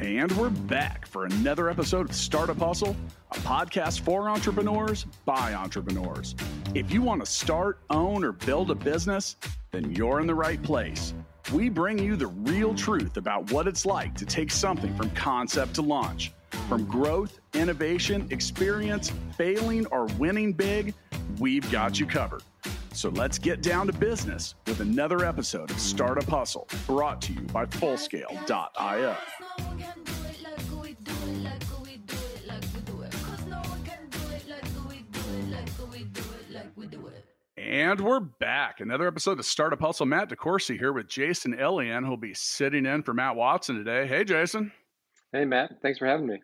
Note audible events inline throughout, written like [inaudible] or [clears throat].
And we're back for another episode of Startup Hustle, a podcast for entrepreneurs by entrepreneurs. If you want to start, own, or build a business, then you're in the right place. We bring you the real truth about what it's like to take something from concept to launch. From growth, innovation, experience, failing, or winning big, we've got you covered. So let's get down to business with another episode of Startup Hustle brought to you by Fullscale.io. And we're back. Another episode of Startup Hustle. Matt DeCoursey here with Jason Elian, who'll be sitting in for Matt Watson today. Hey, Jason. Hey, Matt. Thanks for having me.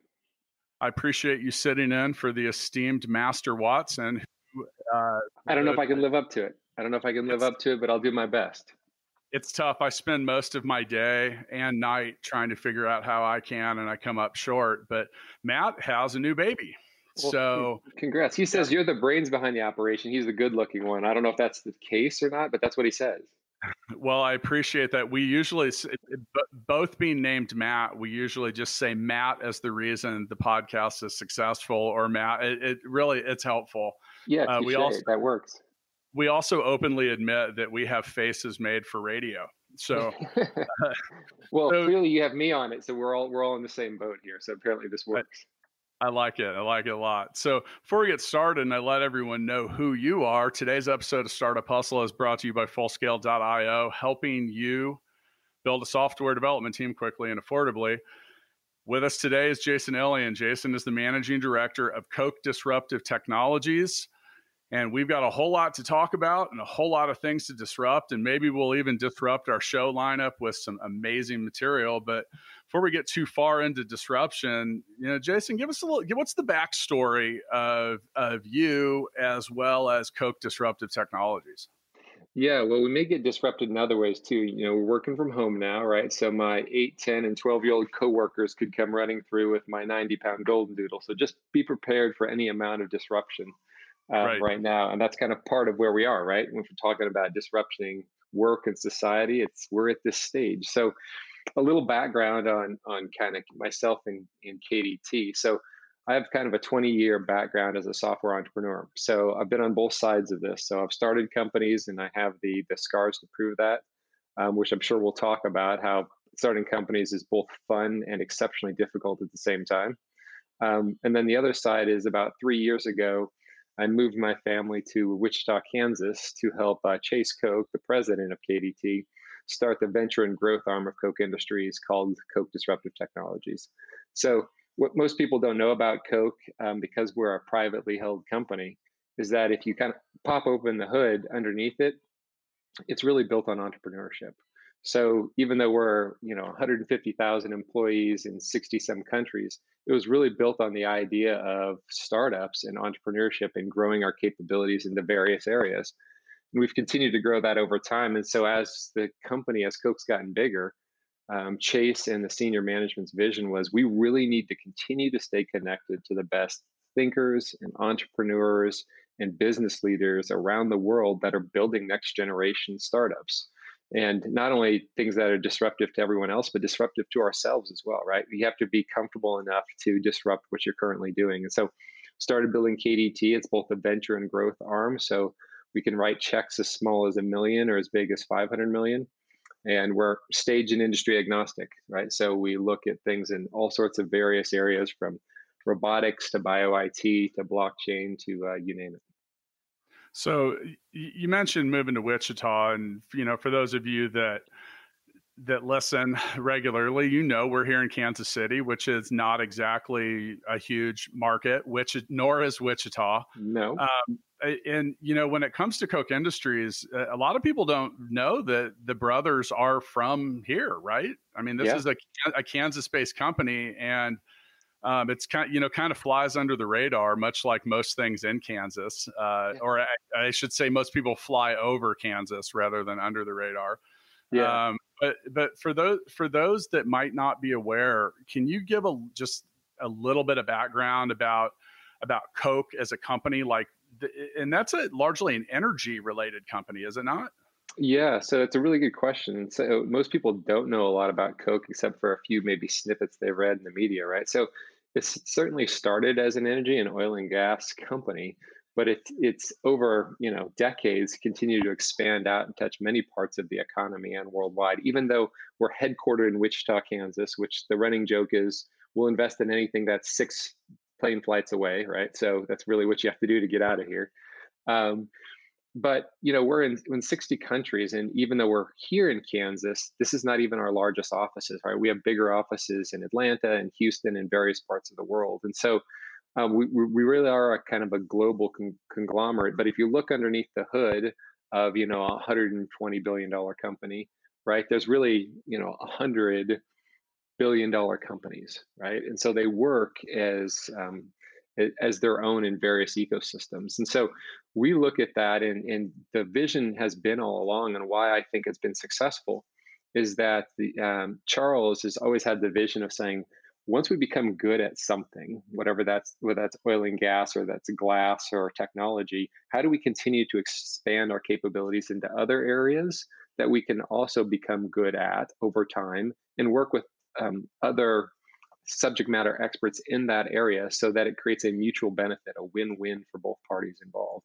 I appreciate you sitting in for the esteemed Master Watson. Uh, I don't know if I can live up to it. I don't know if I can live up to it, but I'll do my best. It's tough. I spend most of my day and night trying to figure out how I can, and I come up short. But Matt has a new baby. Well, so congrats. He says you're the brains behind the operation. He's the good looking one. I don't know if that's the case or not, but that's what he says. Well, I appreciate that. We usually, both being named Matt, we usually just say Matt as the reason the podcast is successful, or Matt. It, it really it's helpful. Yeah, uh, we also that works. We also openly admit that we have faces made for radio. So, [laughs] uh, well, so, clearly you have me on it, so we're all we're all in the same boat here. So apparently this works. I like it. I like it a lot. So before we get started and I let everyone know who you are, today's episode of Startup Hustle is brought to you by Fullscale.io, helping you build a software development team quickly and affordably. With us today is Jason Elian. Jason is the managing director of Koch Disruptive Technologies. And we've got a whole lot to talk about and a whole lot of things to disrupt. And maybe we'll even disrupt our show lineup with some amazing material. But before we get too far into disruption, you know, Jason, give us a little. What's the backstory of of you as well as Koch Disruptive Technologies? Yeah, well, we may get disrupted in other ways too. You know, we're working from home now, right? So my 8, 10, and 12 year old coworkers could come running through with my 90 pound golden doodle. So just be prepared for any amount of disruption uh, right. right now. And that's kind of part of where we are, right? When we're talking about disrupting work and society, it's we're at this stage. So a little background on on kind of myself and in KDT. So I have kind of a 20 year background as a software entrepreneur. So I've been on both sides of this. So I've started companies and I have the the scars to prove that, um, which I'm sure we'll talk about how starting companies is both fun and exceptionally difficult at the same time. Um, and then the other side is about three years ago, I moved my family to Wichita, Kansas to help uh, Chase Koch, the president of KDT, start the venture and growth arm of Koch Industries called Koch Disruptive Technologies. So, what most people don't know about Koch, um, because we're a privately held company, is that if you kind of pop open the hood underneath it, it's really built on entrepreneurship. So even though we're you know 150,000 employees in 60 some countries, it was really built on the idea of startups and entrepreneurship and growing our capabilities into various areas. And we've continued to grow that over time. And so as the company, as Koch's gotten bigger, um, Chase and the senior management's vision was we really need to continue to stay connected to the best thinkers and entrepreneurs and business leaders around the world that are building next generation startups and not only things that are disruptive to everyone else but disruptive to ourselves as well right? You have to be comfortable enough to disrupt what you're currently doing. And so started building kdt it's both a venture and growth arm. So we can write checks as small as a million or as big as 500 million. And we're stage and industry agnostic right? So we look at things in all sorts of various areas from robotics to bio it to blockchain to uh, you name it so you mentioned moving to Wichita, and you know, for those of you that that listen [laughs] regularly, you know we're here in Kansas City, which is not exactly a huge market, which nor is Wichita. No. Um, and you know, when it comes to Koch Industries, a lot of people don't know that the brothers are from here, right? I mean, this yeah. is a, a Kansas-based company, and um, it's kind, you know, kind of flies under the radar, much like most things in Kansas, uh, yeah. or I, I, should say, most people fly over Kansas rather than under the radar. Yeah. Um, but but for those for those that might not be aware, can you give a just a little bit of background about about Koch as a company? Like, the, and that's a largely an energy related company, is it not? Yeah, so it's a really good question. So most people don't know a lot about Koch except for a few maybe snippets they've read in the media, right? So it's certainly started as an energy and oil and gas company, but it's it's over, you know, decades continued to expand out and touch many parts of the economy and worldwide. Even though we're headquartered in Wichita, Kansas, which the running joke is we'll invest in anything that's six plane flights away, right? So that's really what you have to do to get out of here. Um, but you know we're in, in 60 countries and even though we're here in kansas this is not even our largest offices right? We have bigger offices in atlanta and houston and various parts of the world and so um, we, we really are a kind of a global con- conglomerate but if you look underneath the hood of you know a 120 billion dollar company right there's really you know a hundred billion dollar companies right? And so they work as um, as their own in various ecosystems. And so we look at that, and, and the vision has been all along, and why I think it's been successful is that the um, Charles has always had the vision of saying, once we become good at something, whatever that's whether that's oil and gas or that's glass or technology, how do we continue to expand our capabilities into other areas that we can also become good at over time and work with um, other subject matter experts in that area so that it creates a mutual benefit, a win-win for both parties involved.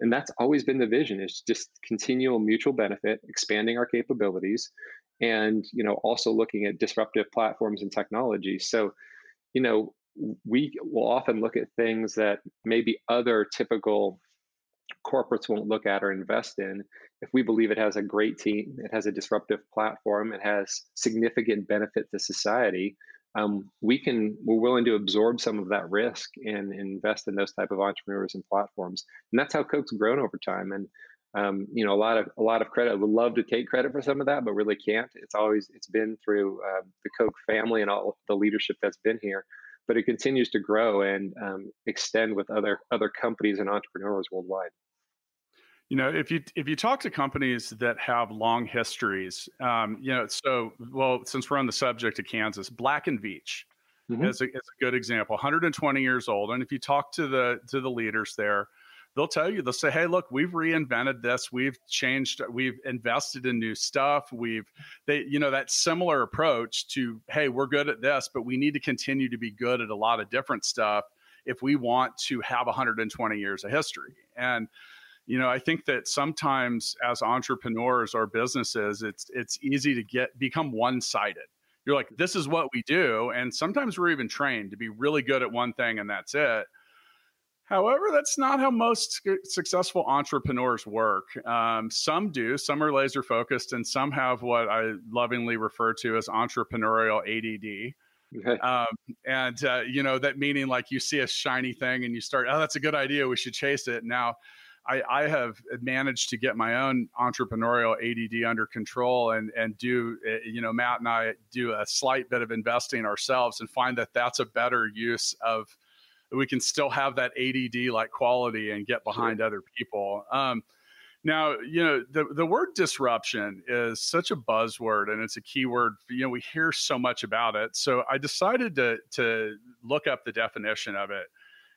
And that's always been the vision is just continual mutual benefit, expanding our capabilities and, you know, also looking at disruptive platforms and technologies. So, you know, we will often look at things that maybe other typical corporates won't look at or invest in if we believe it has a great team it has a disruptive platform it has significant benefit to society um, we can we're willing to absorb some of that risk and, invest in those type of entrepreneurs and platforms. And that's how Koch's grown over time. And um, you know a lot of a lot of credit I would love to take credit for some of that but really can't. It's always it's been through uh, the Koch family and all the leadership that's been here but it continues to grow and um, extend with other other companies and entrepreneurs worldwide you know, if you if you talk to companies that have long histories, um, you know, so well, since we're on the subject of Kansas, Black and Veatch mm-hmm. is, a, is a good example. 120 years old, and if you talk to the to the leaders there, they'll tell you they'll say, "Hey, look, we've reinvented this. We've changed. We've invested in new stuff. We've they, you know, that similar approach to, hey, we're good at this, but we need to continue to be good at a lot of different stuff if we want to have 120 years of history." And you know i think that sometimes as entrepreneurs or businesses it's it's easy to get become one-sided you're like this is what we do and sometimes we're even trained to be really good at one thing and that's it however that's not how most successful entrepreneurs work um, some do some are laser focused and some have what i lovingly refer to as entrepreneurial add Okay. Um, and uh, you know that meaning like you see a shiny thing and you start, oh, that's a good idea. We should chase it. Now, I, I have managed to get my own entrepreneurial ADD under control and and do eh, you know Matt and I do a slight bit of investing ourselves and find that that's a better use of we can still have that ADD like quality and get behind sure. other people. Um, now, you know, the, the word disruption is such a buzzword and it's a keyword. You know, we hear so much about it. So I decided to, to look up the definition of it.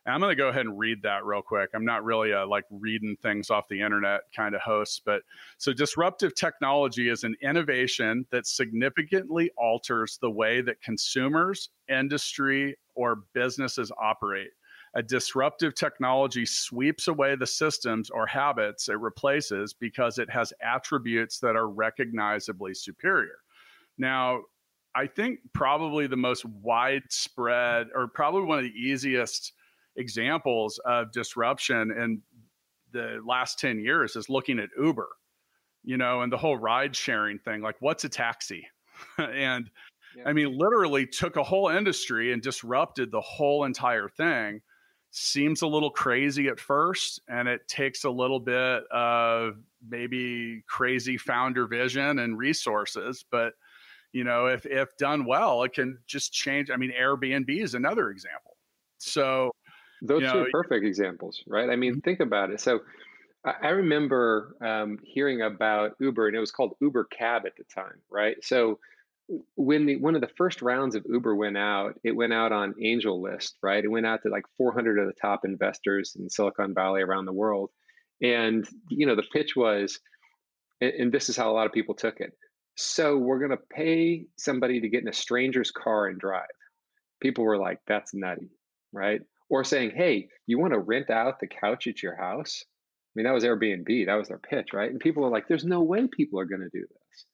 And I'm going to go ahead and read that real quick. I'm not really a like reading things off the internet kind of host, but so disruptive technology is an innovation that significantly alters the way that consumers, industry, or businesses operate. A disruptive technology sweeps away the systems or habits it replaces because it has attributes that are recognizably superior. Now, I think probably the most widespread or probably one of the easiest examples of disruption in the last 10 years is looking at Uber, you know, and the whole ride sharing thing. Like, what's a taxi? [laughs] and yeah. I mean, literally took a whole industry and disrupted the whole entire thing. Seems a little crazy at first, and it takes a little bit of maybe crazy founder vision and resources, but you know, if if done well, it can just change. I mean, Airbnb is another example. So those two are perfect examples, right? I mean, mm-hmm. think about it. So I remember um, hearing about Uber, and it was called Uber Cab at the time, right? So when the one of the first rounds of Uber went out, it went out on Angel List, right? It went out to like 400 of the top investors in Silicon Valley around the world, and you know the pitch was and, and this is how a lot of people took it. So we're going to pay somebody to get in a stranger's car and drive. People were like, "That's nutty," right? Or saying, "Hey, you want to rent out the couch at your house?" I mean, that was Airbnb. That was their pitch, right? And people were like, "There's no way people are going to do this."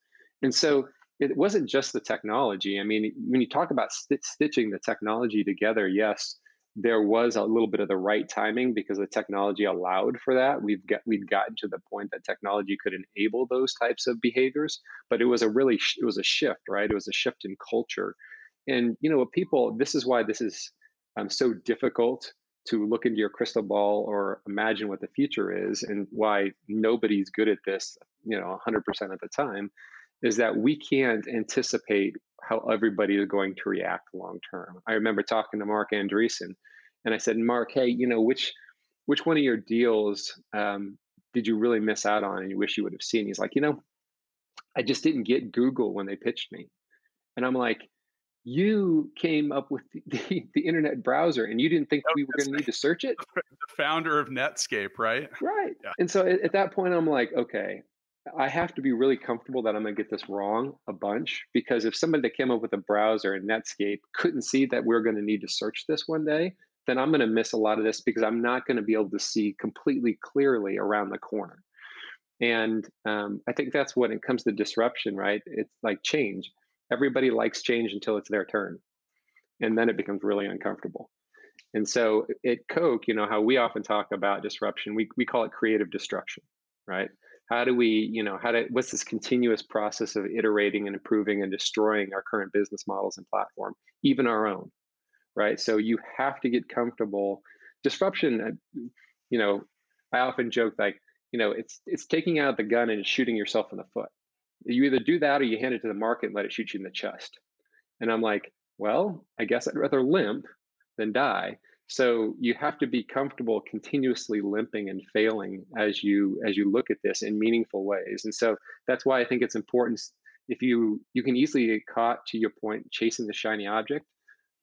And so it wasn't just the technology. I mean, when you talk about st- stitching the technology together, yes, there was a little bit of the right timing because the technology allowed for that. We've got we'd gotten to the point that technology could enable those types of behaviors, but it was a really it was a shift, right? It was a shift in culture, and you know, people. This is why this is um, so difficult to look into your crystal ball or imagine what the future is, and why nobody's good at this. You know, 100% of the time is that we can't anticipate how everybody is going to react long term. I remember talking to mark Andreessen, and I said, mark hey, you know which which one of your deals um, did you really miss out on and you wish you would have seen? He's like, you know, I just didn't get Google when they pitched me, and I'm like. You came up with the, [laughs] the, the internet browser, and you didn't think we were going to need to search it. [laughs] The founder of Netscape, right? Right. Yeah. And so at, at that point, I'm like, okay, I have to be really comfortable that I'm going to get this wrong a bunch because if somebody that came up with a browser in Netscape couldn't see that we're going to need to search this one day, then I'm going to miss a lot of this because I'm not going to be able to see completely clearly around the corner. And um, I think that's when it comes to disruption, right? It's like change. Everybody likes change until it's their turn. And then it becomes really uncomfortable. And so at Koch, you know, how we often talk about disruption, we, we call it creative destruction, right? how do we you know how to what's this continuous process of iterating and improving and destroying our current business models and platform even our own right so you have to get comfortable disruption uh, you know i often joke like you know it's it's taking out the gun and shooting yourself in the foot you either do that or you hand it to the market and let it shoot you in the chest and i'm like well i guess i'd rather limp than die so you have to be comfortable continuously limping and failing as you as you look at this in meaningful ways. And so that's why I think it's important if you you can easily get caught to your point chasing the shiny object,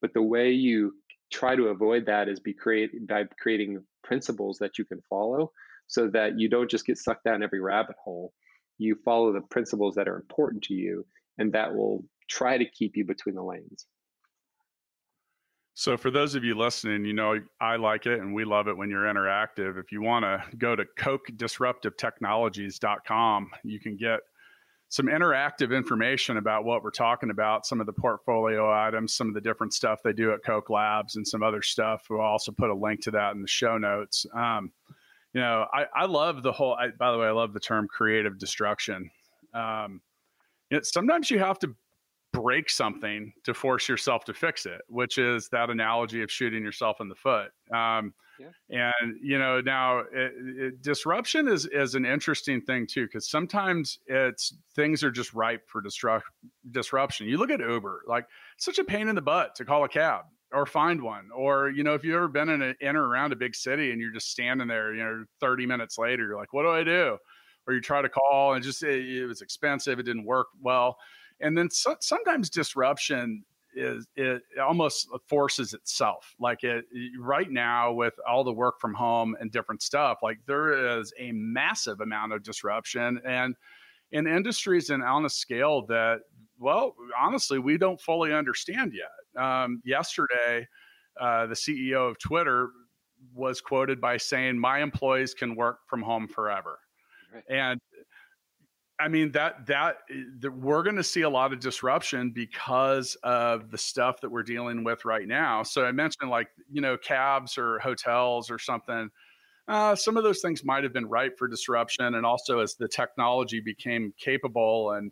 but the way you try to avoid that is be create by creating principles that you can follow so that you don't just get sucked down every rabbit hole. You follow the principles that are important to you and that will try to keep you between the lanes. So, for those of you listening, you know, I like it and we love it when you're interactive. If you want to go to KochDisruptiveTechnologies.com, you can get some interactive information about what we're talking about, some of the portfolio items, some of the different stuff they do at Koch Labs, and some other stuff. We'll also put a link to that in the show notes. Um, you know, I, I love the whole, I, by the way, I love the term creative destruction. Um, you know, sometimes you have to break something to force yourself to fix it, which is that analogy of shooting yourself in the foot. Um, yeah. And you know, now it, it, disruption is is an interesting thing too, because sometimes it's things are just ripe for disrupt disruption. You look at Uber, like such a pain in the butt to call a cab or find one, or you know, if you've ever been in, a, in or around a big city and you're just standing there, you know, 30 minutes later, you're like, what do I do? Or you try to call and just it, it was expensive, it didn't work well and then so, sometimes disruption is it almost uh, forces itself like it right now with all the work from home and different stuff like there is a massive amount of disruption and in industries and on a scale that well honestly we don't fully understand yet um, yesterday uh, the ceo of twitter was quoted by saying my employees can work from home forever right. and I mean that that, that we're going to see a lot of disruption because of the stuff that we're dealing with right now. So I mentioned like you know cabs or hotels or something. Uh, some of those things might have been ripe for disruption, and also as the technology became capable and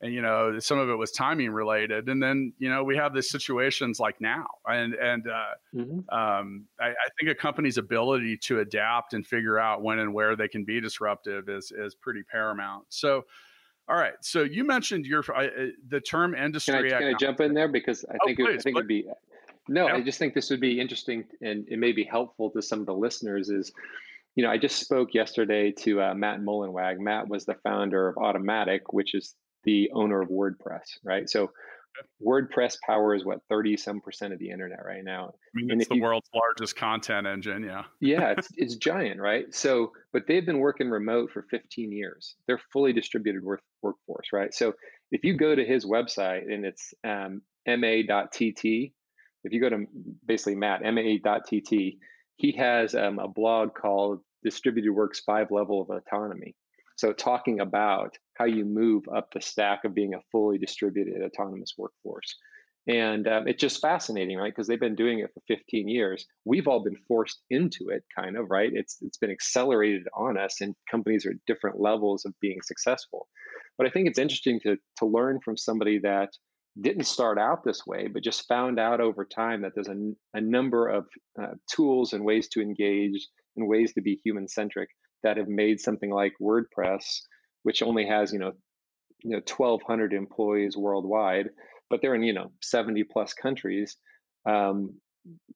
and you know some of it was timing related and then you know we have these situations like now and and uh, mm-hmm. um, I, I, think a company's ability to adapt and figure out when and where they can be disruptive is is pretty paramount so all right so you mentioned your uh, the term industry can I, can I jump in there because i oh, think please, it, i think it'd be no yeah. i just think this would be interesting and it may be helpful to some of the listeners is you know, I just spoke yesterday to uh, Matt Mullenweg. Matt was the founder of Automattic, which is the owner of WordPress, right? So WordPress powers what thirty some percent of the internet right now. I mean, it's the you, world's largest content engine. Yeah. yeah, it's [laughs] it's giant, right? So, but they've been working remote for 15 years. They're fully distributed work, workforce, right? So, if you go to his website and it's um, ma.tt, if you go to basically Matt ma.tt, he has um, a blog called Distributed Works Five Level of Autonomy. So, talking about how you move up the stack of being a fully distributed autonomous workforce. And um, it's just fascinating, right? Because they've been doing it for 15 years. We've all been forced into it, kind of, right? It's it's been accelerated on us, and companies are at different levels of being successful. But I think it's interesting to to learn from somebody that didn't start out this way, but just found out over time that there's a, a number of uh, tools and ways to engage and ways to be human centric that have made something like WordPress, which only has you know you know 1,200 employees worldwide, but they're in you know 70 plus countries, um,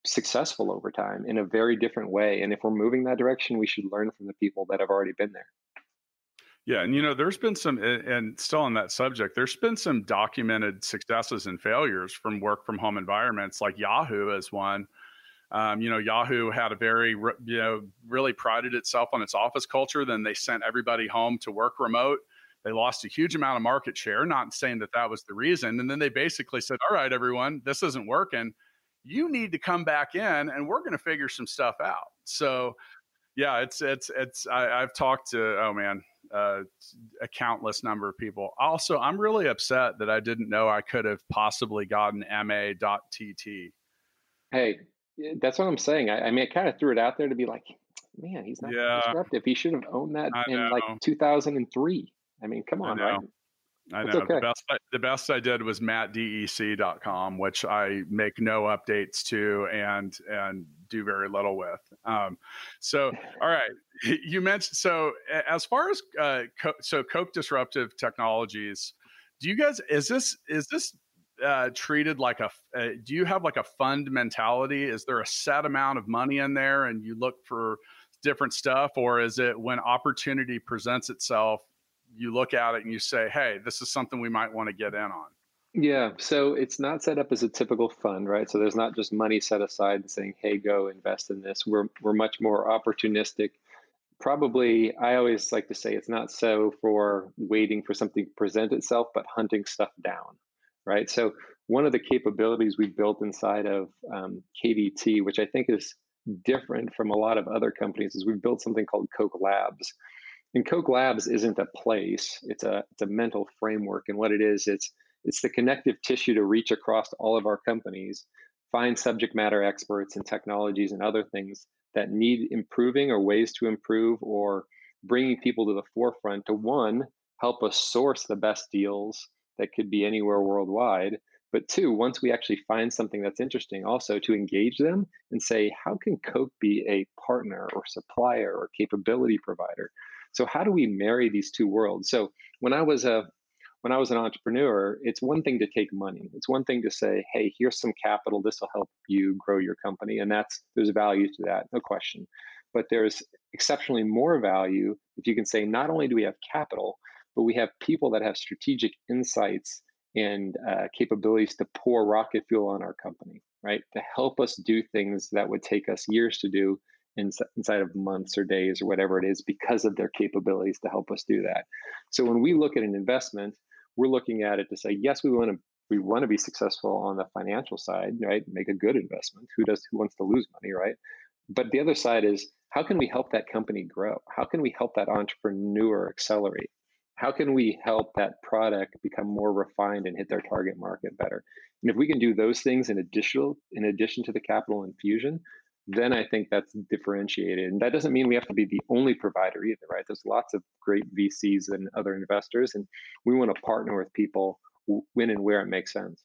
successful over time in a very different way. And if we're moving that direction, we should learn from the people that have already been there. Yeah, and you know, there's been some, and still on that subject, there's been some documented successes and failures from work from home environments, like Yahoo as one. Um, you know, Yahoo had a very, you know, really prided itself on its office culture. Then they sent everybody home to work remote. They lost a huge amount of market share. Not saying that that was the reason. And then they basically said, "All right, everyone, this isn't working. You need to come back in, and we're going to figure some stuff out." So, yeah, it's it's it's. I, I've talked to oh man, uh, a countless number of people. Also, I'm really upset that I didn't know I could have possibly gotten ma.tt. Hey, that's what I'm saying. I, I mean, I kind of threw it out there to be like, man, he's not yeah. disruptive. He should have owned that I in know. like 2003. I mean, come on, right? I know. Okay. The best I, the best I did was mattdec.com, which I make no updates to and and do very little with. Um, so, [laughs] all right, [laughs] you mentioned so as far as uh, co- so Koch Disruptive Technologies, do you guys is this is this uh, treated like a uh, do you have like a fund mentality? Is there a set amount of money in there and you look for different stuff, or is it when opportunity presents itself? you look at it and you say, hey, this is something we might want to get in on? Yeah, so it's not set up as a typical fund, right? So there's not just money set aside and saying, "Hey, go invest in this." We're we're much more opportunistic. Probably, I always like to say it's not so for waiting for something to present itself, but hunting stuff down, right? So one of the capabilities we built inside of um, KDT, which I think is different from a lot of other companies, is we built something called Koch Labs. And Koch Labs isn't a place; it's a it's a mental framework. And what it is, it's it's the connective tissue to reach across all of our companies, find subject matter experts and technologies and other things that need improving or ways to improve or bringing people to the forefront to one help us source the best deals that could be anywhere worldwide but two once we actually find something that's interesting also to engage them and say how can Koch be a partner or supplier or capability provider so how do we marry these two worlds? So when I was a when I was an entrepreneur, it's one thing to take money. It's one thing to say, "Hey, here's some capital. This will help you grow your company," and that's there's value to that, no question. But there's exceptionally more value if you can say, not only do we have capital, but we have people that have strategic insights and uh, capabilities to pour rocket fuel on our company, right? To help us do things that would take us years to do inside of months or days or whatever it is because of their capabilities to help us do that. So when we look at an investment, we're looking at it to say, yes, we want to we want to be successful on the financial side, right? Make a good investment. Who does who wants to lose money, right? But the other side is how can we help that company grow? How can we help that entrepreneur accelerate? How can we help that product become more refined and hit their target market better? And if we can do those things in additional in addition to the capital infusion, then I think that's differentiated. And that doesn't mean we have to be the only provider either, right? There's lots of great VCs and other investors, and we want to partner with people when and where it makes sense.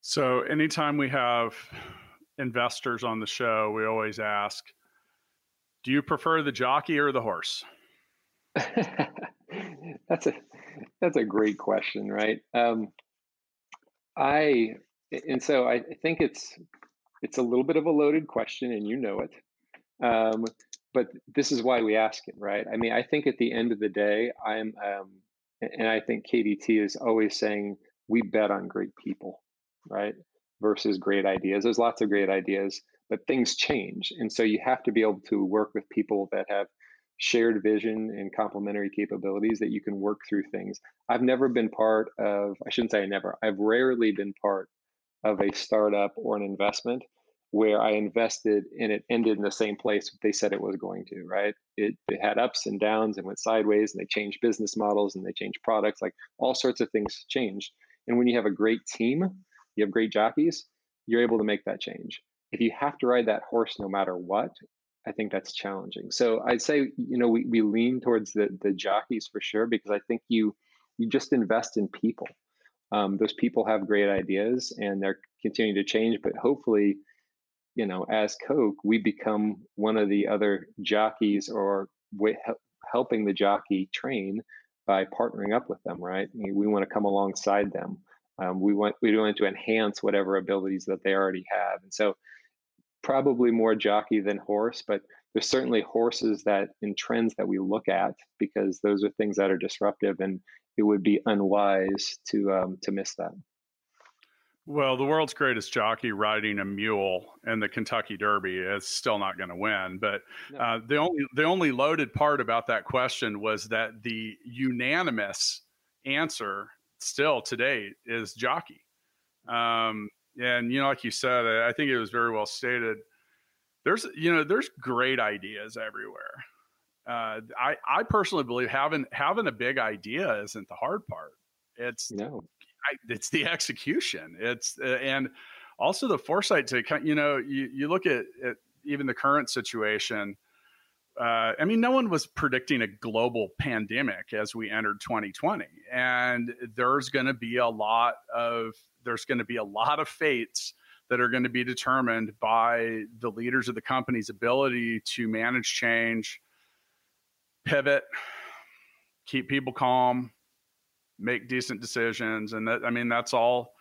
So, anytime we have investors on the show, we always ask, do you prefer the jockey or the horse? [laughs] that's a that's a great question, right? Um, I and so I think it's it's a little bit of a loaded question, and you know it. Um, but this is why we ask it, right? I mean, I think at the end of the day, I'm, um, and I think KDT is always saying we bet on great people, right? Versus great ideas. There's lots of great ideas, but things change. And so you have to be able to work with people that have shared vision and complementary capabilities that you can work through things. I've never been part of, I shouldn't say I never, I've rarely been part of a startup or an investment where I invested and it ended in the same place they said it was going to, right? It, it had ups and downs and went sideways and they changed business models and they changed products, like all sorts of things changed. And when you have a great team, you have great jockeys, you're able to make that change. If you have to ride that horse no matter what, I think that's challenging. So I'd say, you know, we, we lean towards the the jockeys for sure because I think you you just invest in people. Um, those people have great ideas and they're continuing to change, but hopefully you know, as Koch, we become one of the other jockeys or helping the jockey train by partnering up with them, right? We want to come alongside them. Um, we want we want to enhance whatever abilities that they already have, and so probably more jockey than horse, but there's certainly horses that in trends that we look at because those are things that are disruptive, and it would be unwise to um, to miss that. Well, the world's greatest jockey riding a mule in the Kentucky Derby is still not going to win. But uh, the only the only loaded part about that question was that the unanimous answer still today is jockey. Um, and you know, like you said, I think it was very well stated. There's you know there's great ideas everywhere. Uh, I I personally believe having having a big idea isn't the hard part. It's no it's the execution. It's uh, and also the foresight to you know you you look at, at even the current situation. Uh, I mean, no one was predicting a global pandemic as we entered 2020, and there's going to be a lot of there's going to be a lot of fates that are going to be determined by the leaders of the company's ability to manage change, pivot, keep people calm, make decent decisions, and that I mean that's all.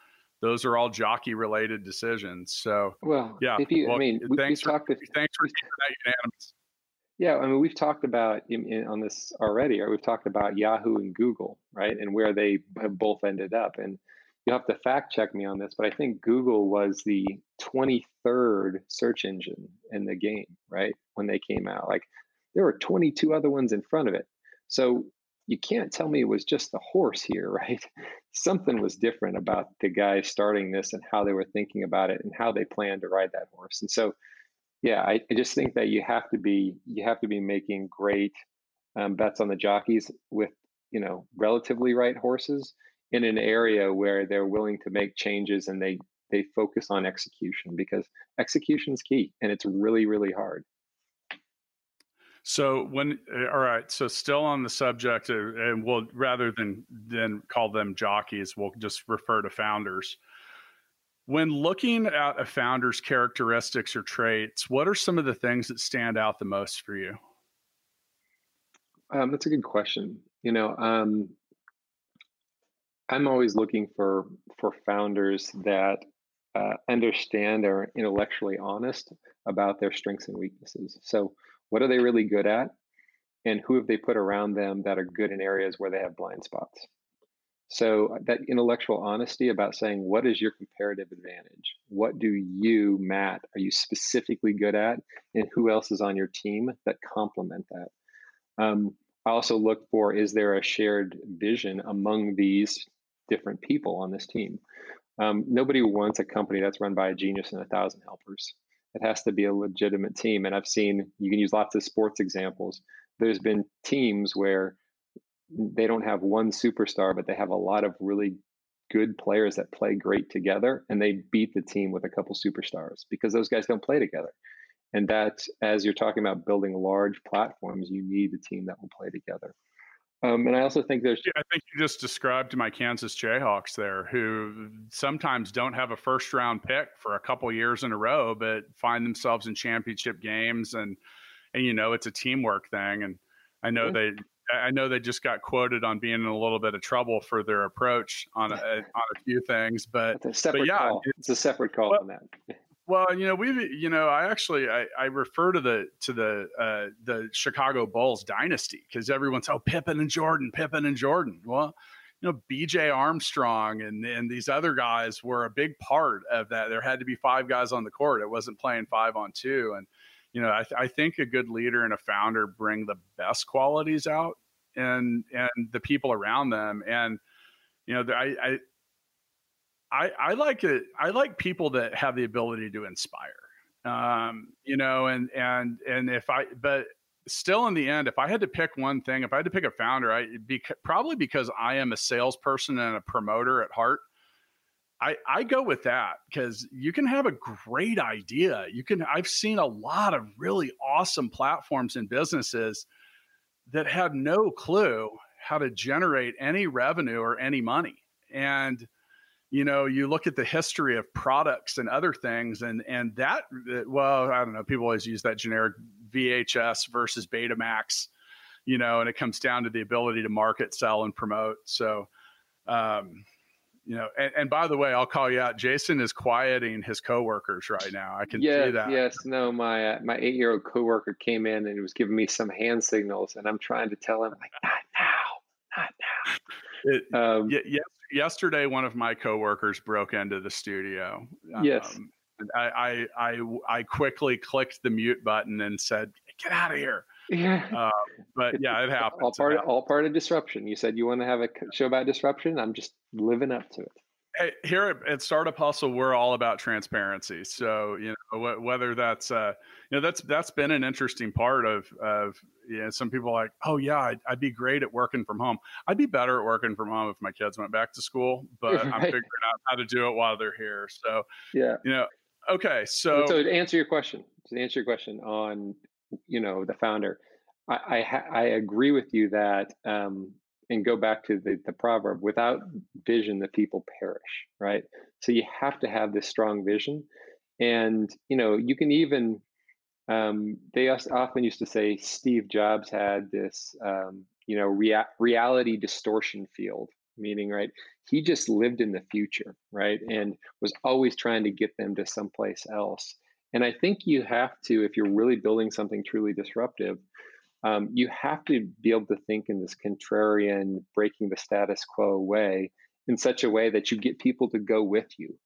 Those are all jockey related decisions. So well, yeah. If you, well, I mean, we, thanks for talked, thanks for keeping that unanimous. Yeah, I mean, we've talked about in, in, on this already, or we've talked about Yahoo and Google, right, and where they have both ended up. And you have to fact check me on this, but I think Google was the 23rd search engine in the game, right, when they came out. Like there were 22 other ones in front of it. So you can't tell me it was just the horse here, [laughs] right? Something was different about the guy starting this and how they were thinking about it and how they planned to ride that horse. And so, yeah, I, I just think that you have to be you have to be making great um, bets on the jockeys with you know relatively right horses in an area where they're willing to make changes and they they focus on execution because execution is key and it's really really hard. So when eh, all right, so still on the subject, and we'll rather than than call them jockeys, we'll just refer to founders. When looking at a founder's characteristics or traits, what are some of the things that stand out the most for you? Um, that's a good question. You know, um, I'm always looking for for founders that uh, understand or intellectually honest about their strengths and weaknesses. So what are they really good at? And who have they put around them that are good in areas where they have blind spots? So uh, that intellectual honesty about saying, what is your comparative advantage? What do you, Matt, are you specifically good at? And who else is on your team that complement that? Um, I also look for, is there a shared vision among these different people on this team? Um, nobody wants a company that's run by a genius and a thousand helpers it has to be a legitimate team. And I've seen you can use lots of sports examples. There's been teams where they don't have one superstar, but they have a lot of really good players that play great together and they beat the team with a couple superstars because those guys don't play together. And that, as you're talking about building large platforms, you need a team that will play together. Um, and I also think there's. Yeah, I think you just described my Kansas Jayhawks there, who sometimes don't have a first round pick for a couple years in a row, but find themselves in championship games, and and you know it's a teamwork thing. And I know they, I know they just got quoted on being in a little bit of trouble for their approach on a, on a few things, but, it's a separate but yeah, call. It's, it's a separate call well, on that. Well, you know, we, you know, I actually I, I refer to the to the uh, the Chicago Bulls dynasty because everyone's oh Pippen and Jordan, Pippen and Jordan. Well, you know, BJ Armstrong and, and these other guys were a big part of that. There had to be five guys on the court. It wasn't playing five on two. And, you know, I, th- I think a good leader and a founder bring the best qualities out and, and the people around them. And, you know, I, I, I like it. I like people that have the ability to inspire. Um, you know, and and and if I, but still in the end, if I had to pick one thing, if I had to pick a founder, I be probably because I am a salesperson and a promoter at heart. I, I go with that because you can have a great idea. You can I've seen a lot of really awesome platforms and businesses that have no clue how to generate any revenue or any money. And you know, you look at the history of products and other things, and and that well, I don't know. People always use that generic VHS versus Betamax, you know, and it comes down to the ability to market, sell, and promote. So, um, you know, and, and, by the way, I'll call you out. Jason is quieting his coworkers right now. I can yes, see that. Yes, no, my uh, my eight year old coworker came in and he was giving me some hand signals, and I'm trying to tell him like, not now, not now. It, um, yes, yesterday, one of my coworkers broke into the studio. Yes. Um, I, I, I, I quickly clicked the mute button and said, "Get out of here." Yeah. Uh, but yeah, it [laughs] happened. all part, all part of disruption. You said you want to have a show about disruption. I'm just living up to it. Hey, here at, at, Startup Hustle, we're all about transparency. So you know wh- whether that's uh, you know that's that's been an interesting part of of know some people like oh yeah I'd, I'd, be great at working from home. I'd be better at working from home if my kids went back to school, but [laughs] right. I'm figuring out how to do it while they're here. So yeah, you know okay. So so to answer your question, to answer your question on you know the founder, I I, ha- I agree with you that um, and go back to the, the proverb without vision the people perish right so you have to have this strong vision and you know you can even um, they often used to say steve jobs had this um, you know rea- reality distortion field meaning right he just lived in the future right and was always trying to get them to someplace else and i think you have to if you're really building something truly disruptive um, you have to be able to think in this contrarian, breaking the status quo way in such a way that you get people to go with you.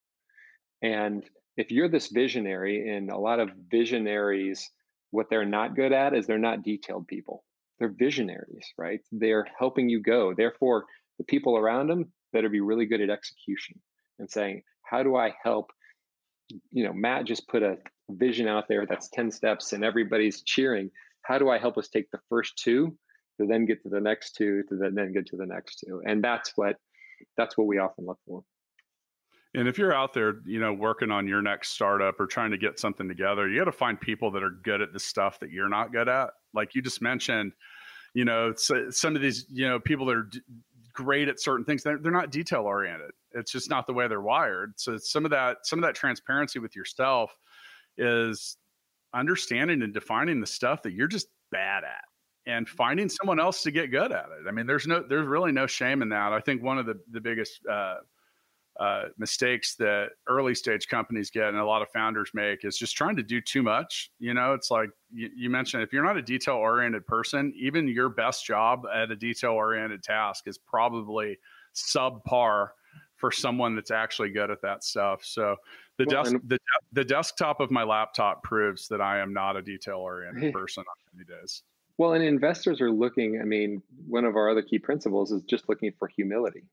And if you're this visionary, and a lot of visionaries, what they're not good at is they're not detailed people. They're visionaries, right? They're helping you go. Therefore, the people around them better be really good at execution and saying, how do I help? You know, Matt just put a vision out there that's 10 steps and everybody's cheering how do I help us take the first two to then get to the next two to then get to the next two? And that's what that's what we often look for. And if you're out there, you know, working on your next startup or trying to get something together, you got to find people that are good at the stuff that you're not good at. Like you just mentioned, you know, some of these, you know, people that are d- great at certain things, they're, they're not detail oriented. It's just not the way they're wired. So some of that, some of that transparency with yourself is understanding and defining the stuff that you're just bad at and finding someone else to get good at it. I mean, there's no, there's really no shame in that. I think one of the, the biggest uh, uh, mistakes that early stage companies get and a lot of founders make is just trying to do too much. You know, it's like you, you mentioned, if you're not a detail oriented person, even your best job at a detail oriented task is probably subpar for someone that's actually good at that stuff. So the well, desk the, the desktop of my laptop proves that I am not a detail oriented person on many days. Well, and investors are looking, I mean, one of our other key principles is just looking for humility.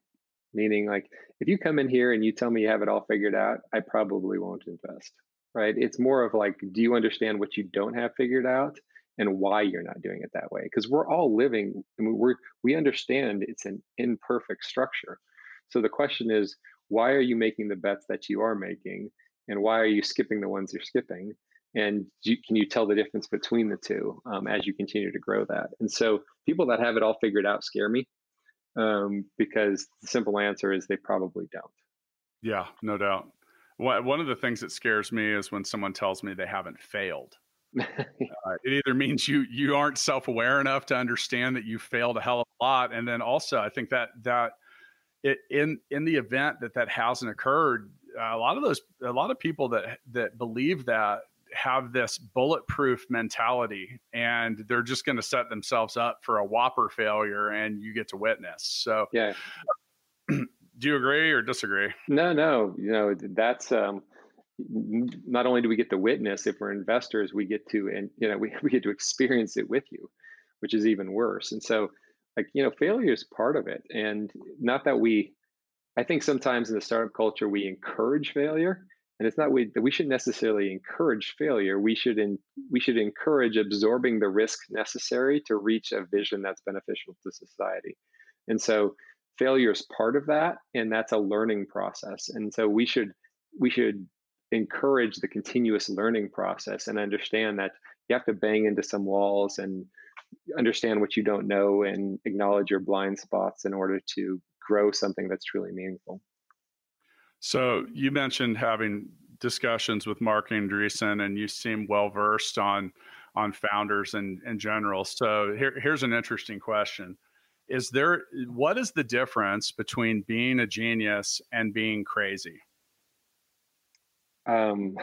Meaning like if you come in here and you tell me you have it all figured out, I probably won't invest. Right? It's more of like do you understand what you don't have figured out? and why you're not doing it that way because we're all living I mean, we're we understand it's an imperfect structure so the question is, why are you making the bets that you are making? And why are you skipping the ones you're skipping? And can you tell the difference between the two um, as you continue to grow that? And so people that have it all figured out scare me um, because the simple answer is they probably don't. Yeah, no doubt. One of the things that scares me is when someone tells me they haven't failed. [laughs] uh, it either means you you aren't self aware enough to understand that you failed a hell of a lot, and then also I think that that it, in in the event that that hasn't occurred, uh, a lot of those, a lot of people that that believe that have this bulletproof mentality, and they're just going to set themselves up for a whopper failure, and you get to witness. So, yeah. [clears throat] Do you agree or disagree? No, no. You know, that's um, not only do we get to witness if we're investors, we get to and you know [laughs] we, we get to experience it with you, which is even worse. And so, like you know, failure is part of it, and not that we. I think sometimes in the startup culture we encourage failure, and it's not we that we should necessarily encourage failure. We should in, we should encourage absorbing the risk necessary to reach a vision that's beneficial to society. And so failure is part of that and that's a learning process and so we should we should encourage the continuous learning process and understand that you have to bang into some walls and understand what you don't know and acknowledge your blind spots in order to grow something that's truly meaningful so you mentioned having discussions with Marc Andreessen and you seem well versed on on founders in, in general. So here, here's an interesting question. Is there what is the difference between being a genius and being crazy? Um,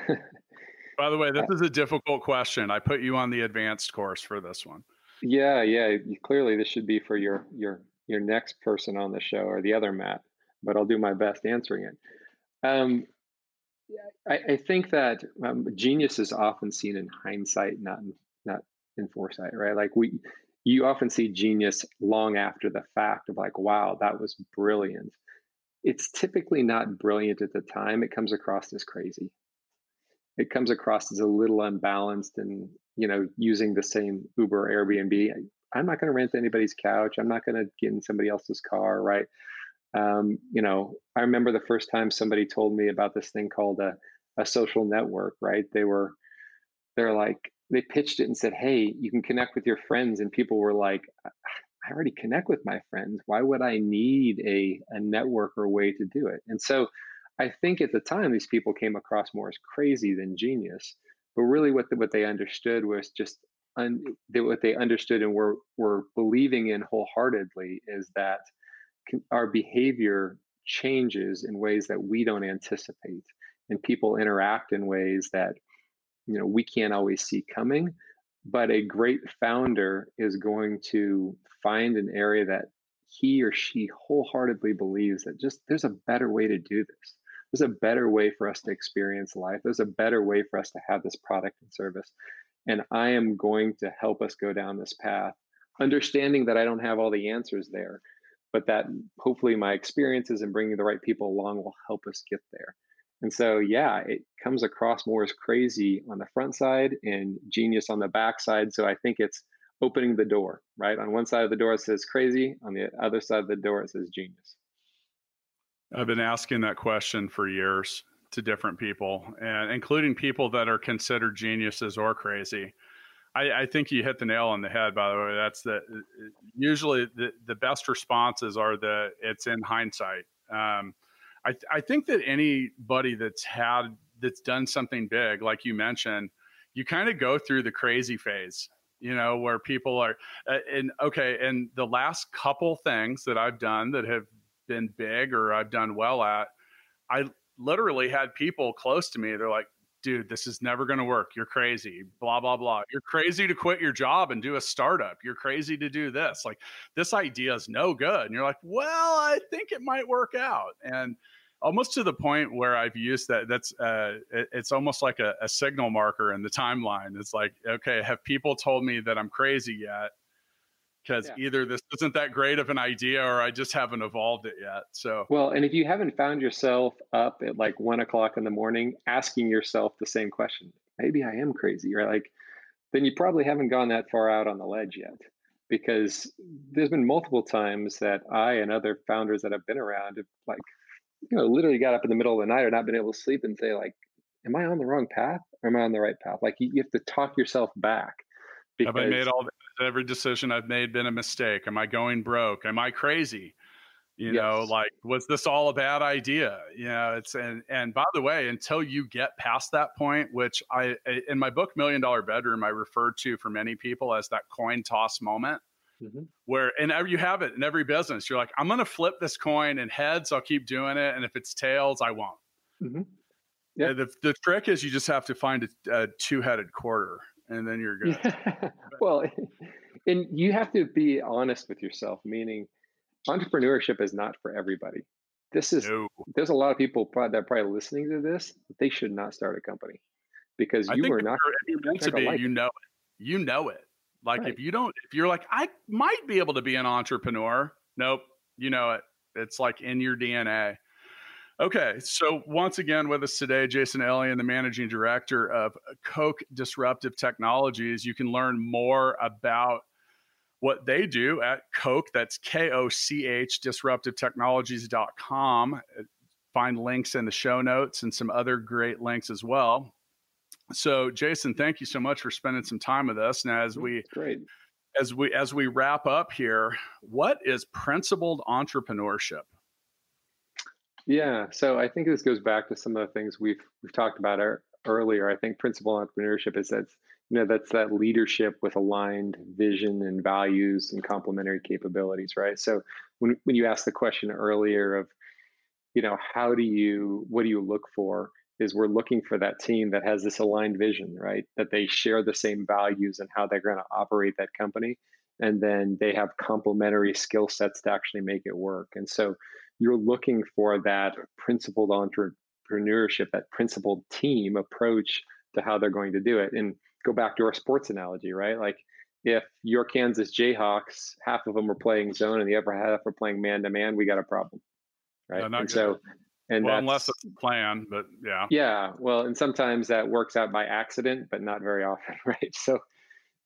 [laughs] by the way this is a difficult question. I put you on the advanced course for this one. Yeah yeah. Clearly this should be for your your your next person on the show or the other matt but i'll do my best answering it um, I, I, think that um, genius is often seen in hindsight not in, not in foresight right like we you often see genius long after the fact of like, wow, that was brilliant. It's typically not brilliant at the time. It comes across as crazy. It comes across as a little unbalanced and, you know, using the same Uber Airbnb. I'm not going to rent anybody's couch. I'm not going to get in somebody else's car, right? Um, you know, I remember the first time somebody told me about this thing called a, a social network, right? They were, they're like, they pitched it and said, "Hey, you can connect with your friends," and people were like, "I already connect with my friends. Why would I need a a network or a way to do it?" And so, I think at the time these people came across more as crazy than genius. But really, what the, what they understood was just un, they, what they understood and were were believing in wholeheartedly is that our behavior changes in ways that we don't anticipate, and people interact in ways that you know we can't always see coming but a great founder is going to find an area that he or she wholeheartedly believes that just there's a better way to do this. There's a better way for us to experience life. There's a better way for us to have this product and service and i am going to help us go down this path understanding that i don't have all the answers there but that hopefully my experiences and bringing the right people along will help us get there and so, yeah, it comes across more as crazy on the front side and genius on the back side. So I think it's opening the door, right? On one side of the door, it says crazy. On the other side of the door, it says genius. I've been asking that question for years to different people, and including people that are considered geniuses or crazy. I, I, think you hit the nail on the head. By the way, that's the usually the, the best responses are that it's in hindsight. Um, I, I think that anybody that's had that's done something big, like you mentioned, you kind of go through the crazy phase, you know, where people are, uh, and okay, and the last couple things that I've done that have been big or I've done well at, I literally had people close to me. They're like, dude, this is never going to work. You're crazy. Blah, blah, blah. You're crazy to quit your job and do a startup. You're crazy to do this. Like, this idea is no good. And you're like, well, I think it might work out. And almost to the point where I've used that. That's uh, it, it's almost like a, a, signal marker in the timeline. It's like, okay, have people told me that I'm crazy yet? Because yeah. either this isn't that great of an idea, or I just haven't evolved it yet. So well, and if you haven't found yourself up at like one o'clock in the morning asking yourself the same question, maybe I am crazy, right? Like, then you probably haven't gone that far out on the ledge yet because there's been multiple times that I and other founders that have been around have like you know, literally got up in the middle of the night or not been able to sleep and say, like, am I on the wrong path or am I on the right path? Like, you, you have to talk yourself back. Because, have I made all every decision I've made been a mistake? Am I going broke? Am I crazy? You yes. know, like, was this all a bad idea? You know, it's and and by the way, until you get past that point, which I in my book Million Dollar Bedroom, I referred to for many people as that coin toss moment Mm-hmm. Where and you have it in every business. You're like, I'm going to flip this coin, and heads, I'll keep doing it, and if it's tails, I won't. Mm-hmm. Yeah. The, the trick is you just have to find a, a two headed quarter, and then you're good. Yeah. [laughs] well, and you have to be honest with yourself. Meaning, entrepreneurship is not for everybody. this is no. there's a lot of people that are probably listening to this. They should not start a company because I you are not. If you want to be, you know it. You know it. Like right. if you don't, if you're like, I might be able to be an entrepreneur. Nope, you know it. It's like in your DNA. Okay, so once again with us today, Jason Ellian, the managing director of Koch Disruptive Technologies. You can learn more about what they do at Koch. That's K O C H disruptivetechnologies.com. Uh, find links in the show notes and some other great links as well. So, Jason, thank you so much for spending some time with us. Now, as we great as we as we wrap up here, what is principled entrepreneurship? Yeah, so I think this goes back to some of the things we've we've talked about earlier. I think principal entrepreneurship is that you know that's that leadership with aligned vision and values and complementary capabilities, right? So when when you asked the question earlier of you know how do you what do you look for is we're looking for that team that has this aligned vision, right? That they share the same values and how they're going to operate that company. And then they have complementary skill sets to actually make it work. And so you're looking for that principled entrepreneurship, that principled team approach to how they're going to do it. And go back to our sports analogy, right? Like if your Kansas Jayhawks, half of them are playing zone and the other half are playing man to man, we got a problem, right? Yeah, and good. so, and well, unless it's a plan, but yeah, yeah. Well, and sometimes that works out by accident, but not very often, [laughs] right? So,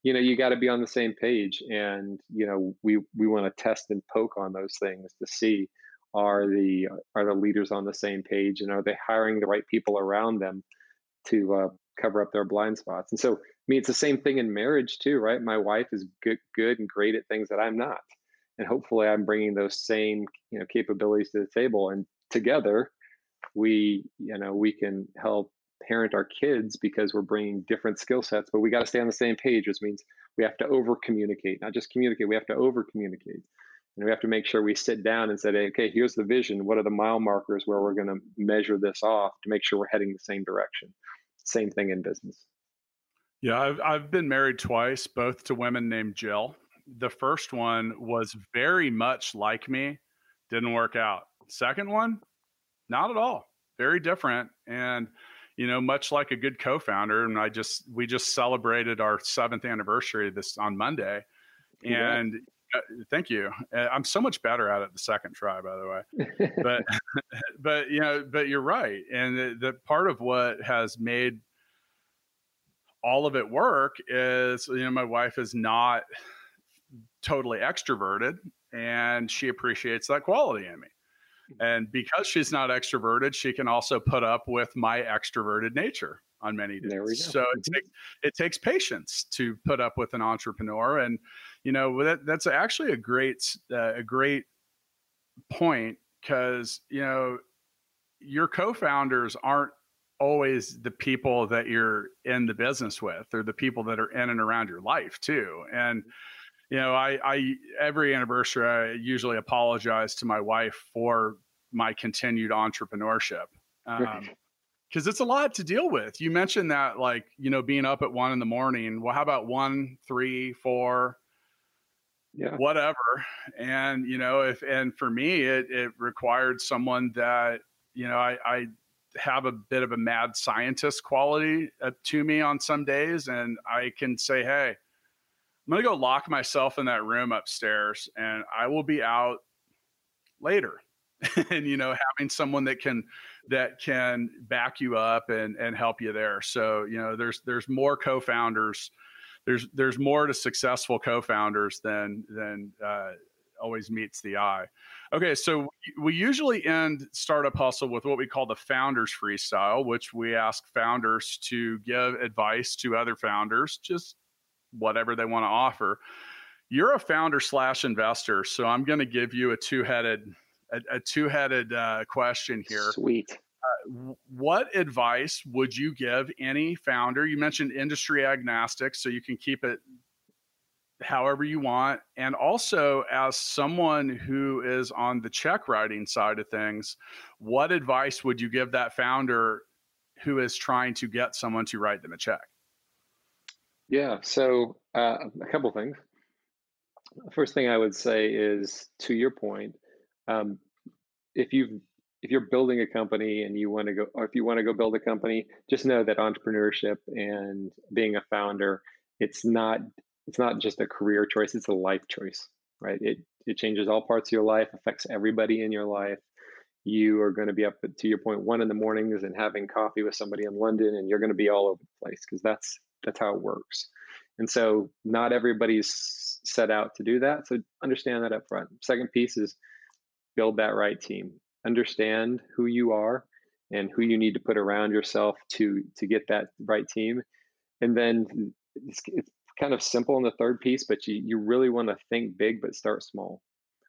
you know, you got to be on the same page, and you know, we we want to test and poke on those things to see are the are the leaders on the same page and are they hiring the right people around them to uh, cover up their blind spots? And so i mean it's the same thing in marriage too right? My wife is good good and great at things that i'm not and hopefully i'm bringing those same you know capabilities to the table and together we you know we can help parent our kids because we're bringing different skill sets but we got to stay on the same page which means we have to over communicate not just communicate we have to over communicate and we have to make sure we sit down and say, okay, here's the vision. What are the mile markers where we're going to measure this off to make sure we're heading the same direction? Same thing in business. Yeah, I've, I've been married twice, both to women named Jill. The first one was very much like me, didn't work out. Second one, not at all. Very different. And, you know, much like a good co founder, and I just, we just celebrated our seventh anniversary this on Monday. And, uh, thank you. Uh, I'm so much better at it the second try, by the way. [laughs] but [laughs] but you know, but you're right, and the, the, part of what has made all of it work is you know my wife is not totally extroverted, and she appreciates that quality in me. And because she's not extroverted, she can also put up with my extroverted nature on many days. So it, mm-hmm. takes, it takes patience to put up with an entrepreneur. And, you know, that, that's actually a great, uh, a great point because, you know, your co-founders aren't always the people that you're in the business with or the people that are in and around your life too. And, you know, I, I every anniversary I usually apologize to my wife for my continued entrepreneurship. Um, because it's a lot to deal with. You mentioned that, like, you know, being up at one in the morning. Well, how about one, three, four, yeah, whatever? And you know, if and for me, it it required someone that you know, I, I have a bit of a mad scientist quality uh, to me on some days, and I can say, hey, I'm gonna go lock myself in that room upstairs, and I will be out later. [laughs] and you know, having someone that can that can back you up and and help you there. So you know, there's there's more co-founders. There's there's more to successful co-founders than than uh, always meets the eye. Okay, so we usually end Startup Hustle with what we call the Founders Freestyle, which we ask founders to give advice to other founders, just whatever they want to offer. You're a founder slash investor, so I'm going to give you a two headed a, a two-headed uh, question here. Sweet. Uh, what advice would you give any founder? You mentioned industry agnostic, so you can keep it however you want. And also, as someone who is on the check writing side of things, what advice would you give that founder who is trying to get someone to write them a check? Yeah, so uh, a couple things. First thing I would say is to your point, um, if you've if you're building a company and you want to go, or if you want to go build a company, just know that entrepreneurship and being a founder, it's not it's not just a career choice; it's a life choice, right? It it changes all parts of your life, affects everybody in your life. You are going to be up to your point one in the mornings and having coffee with somebody in London, and you're going to be all over the place because that's that's how it works. And so, not everybody's set out to do that. So understand that up front. Second piece is build that right team understand who you are and who you need to put around yourself to to get that right team. And then it's, it's kind of simple in the third piece but you, you really want to think big but start small.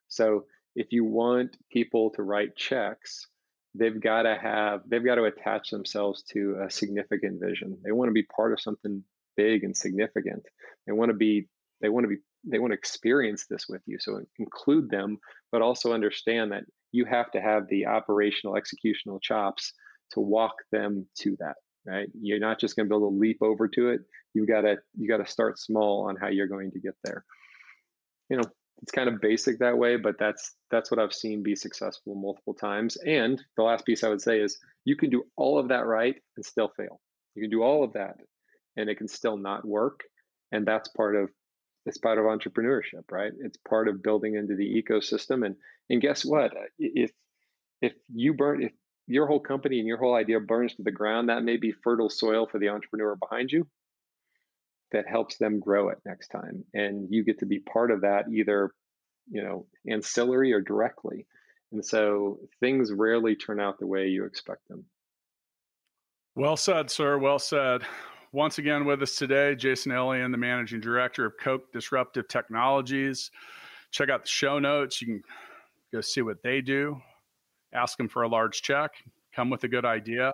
So if you want people to write checks they've got to have they've got to attach themselves to a significant vision. They want to be part of something big and significant. They want to be they want to be they want to experience this with you. So include them but also understand that you have to have the operational executional chops to walk them to that right? You're not just going to be able to leap over to it. You've got to you got to start small on how you're going to get there. You know it's kind of basic that way but that's that's what i've seen be successful multiple times. And the last piece i would say is you can do all of that right and still fail. You can do all of that and it can still not work. And that's part of it's part of entrepreneurship right? It's part of building into the ecosystem and and guess what? If if you burn if your whole company and your whole idea burns to the ground that may be fertile soil for the entrepreneur behind you that helps them grow it next time. And you get to be part of that either you know ancillary or directly. And so things rarely turn out the way you expect them. Well said sir. Well said. Once again with us today, Jason Elian, the managing director of Koch Disruptive Technologies. Check out the show notes. You can go see what they do. Ask them for a large check. Come with a good idea.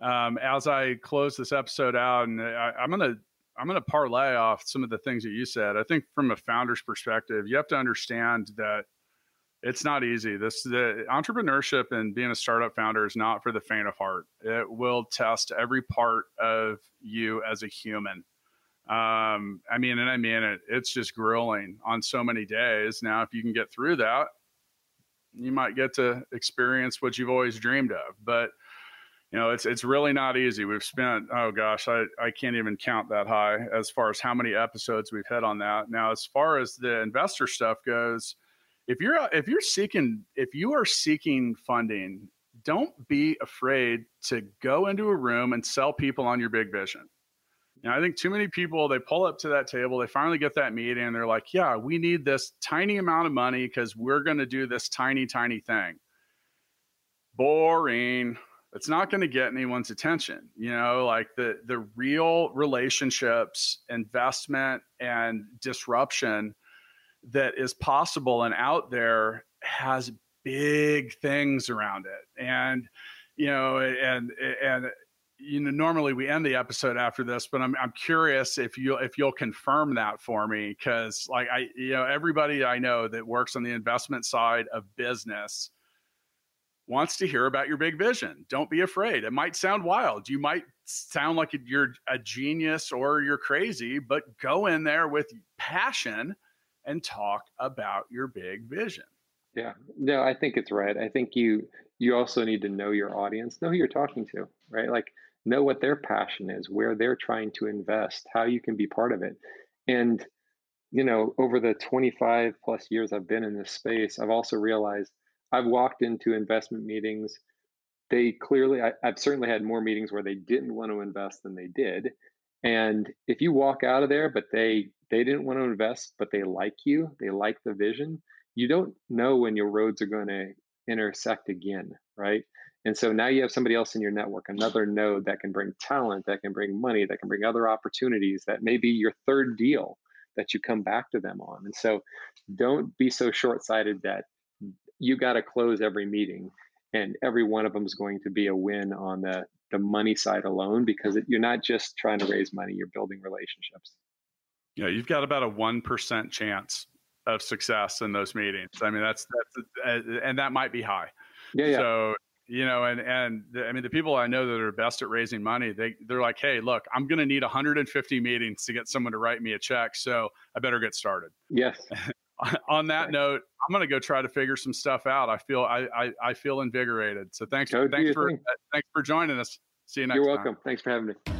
Um, as I close this episode out, and I, I'm gonna I'm gonna parlay off some of the things that you said. I think from a founder's perspective, you have to understand that it's not easy. This the entrepreneurship and being a startup founder is not for the faint of heart. It will test every part of you as a human. Um, I mean, and I mean it. It's just grueling on so many days. Now, if you can get through that, you might get to experience what you've always dreamed of. But you know, it's it's really not easy. We've spent oh gosh, I I can't even count that high as far as how many episodes we've hit on that. Now, as far as the investor stuff goes if you're if you're seeking if you are seeking funding don't be afraid to go into a room and sell people on your big vision know, I think too many people they pull up to that table, they finally get that meeting, and they're like, "Yeah, we need this tiny amount of money because we're going to do this tiny, tiny thing." Boring. It's not going to get anyone's attention. You know, like the the real relationships, investment, and disruption that is possible and out there has big things around it and you know and and you know normally we end the episode after this but i'm i'm curious if you if you'll confirm that for me cuz like i you know everybody i know that works on the investment side of business wants to hear about your big vision don't be afraid it might sound wild you might sound like you're a genius or you're crazy but go in there with passion and talk about your big vision. Yeah, no, I think it's right. I think you you also need to know your audience, know who you're talking to, right? Like know what their passion is, where they're trying to invest, how you can be part of it. And you know, over the 25 plus years I've been in this space, I've also realized I've walked into investment meetings. They clearly, I, have certainly had more meetings where they didn't want to invest than they did. And if you walk out of there, but they they didn't want to invest, but they like you, they like the vision, you don't know when your roads are going to intersect again, right? And so now you have somebody else in your network, another node that can bring talent, that can bring money, that can bring other opportunities, that may be your third deal that you come back to them on. And so don't be so short sighted that you got to close every meeting and every one of them is going to be a win on the, the money side alone because it, you're not just trying to raise money, you're building relationships Yeah, you've got about a 1% chance of success in those meetings. I mean, that's, that's, uh, and that might be high. Yeah, yeah. So, you know, and, and the, I mean, the people I know that are best at raising money, they, they're like, Hey, look, I'm going to need 150 meetings to get someone to write me a check. So I better get started. Yes. [laughs] on that right. note, I'm going to go try to figure some stuff out. I feel I I, I feel invigorated. So thanks go thanks for thing. thanks for joining us. See you next time. You're welcome. Time. Thanks for having me.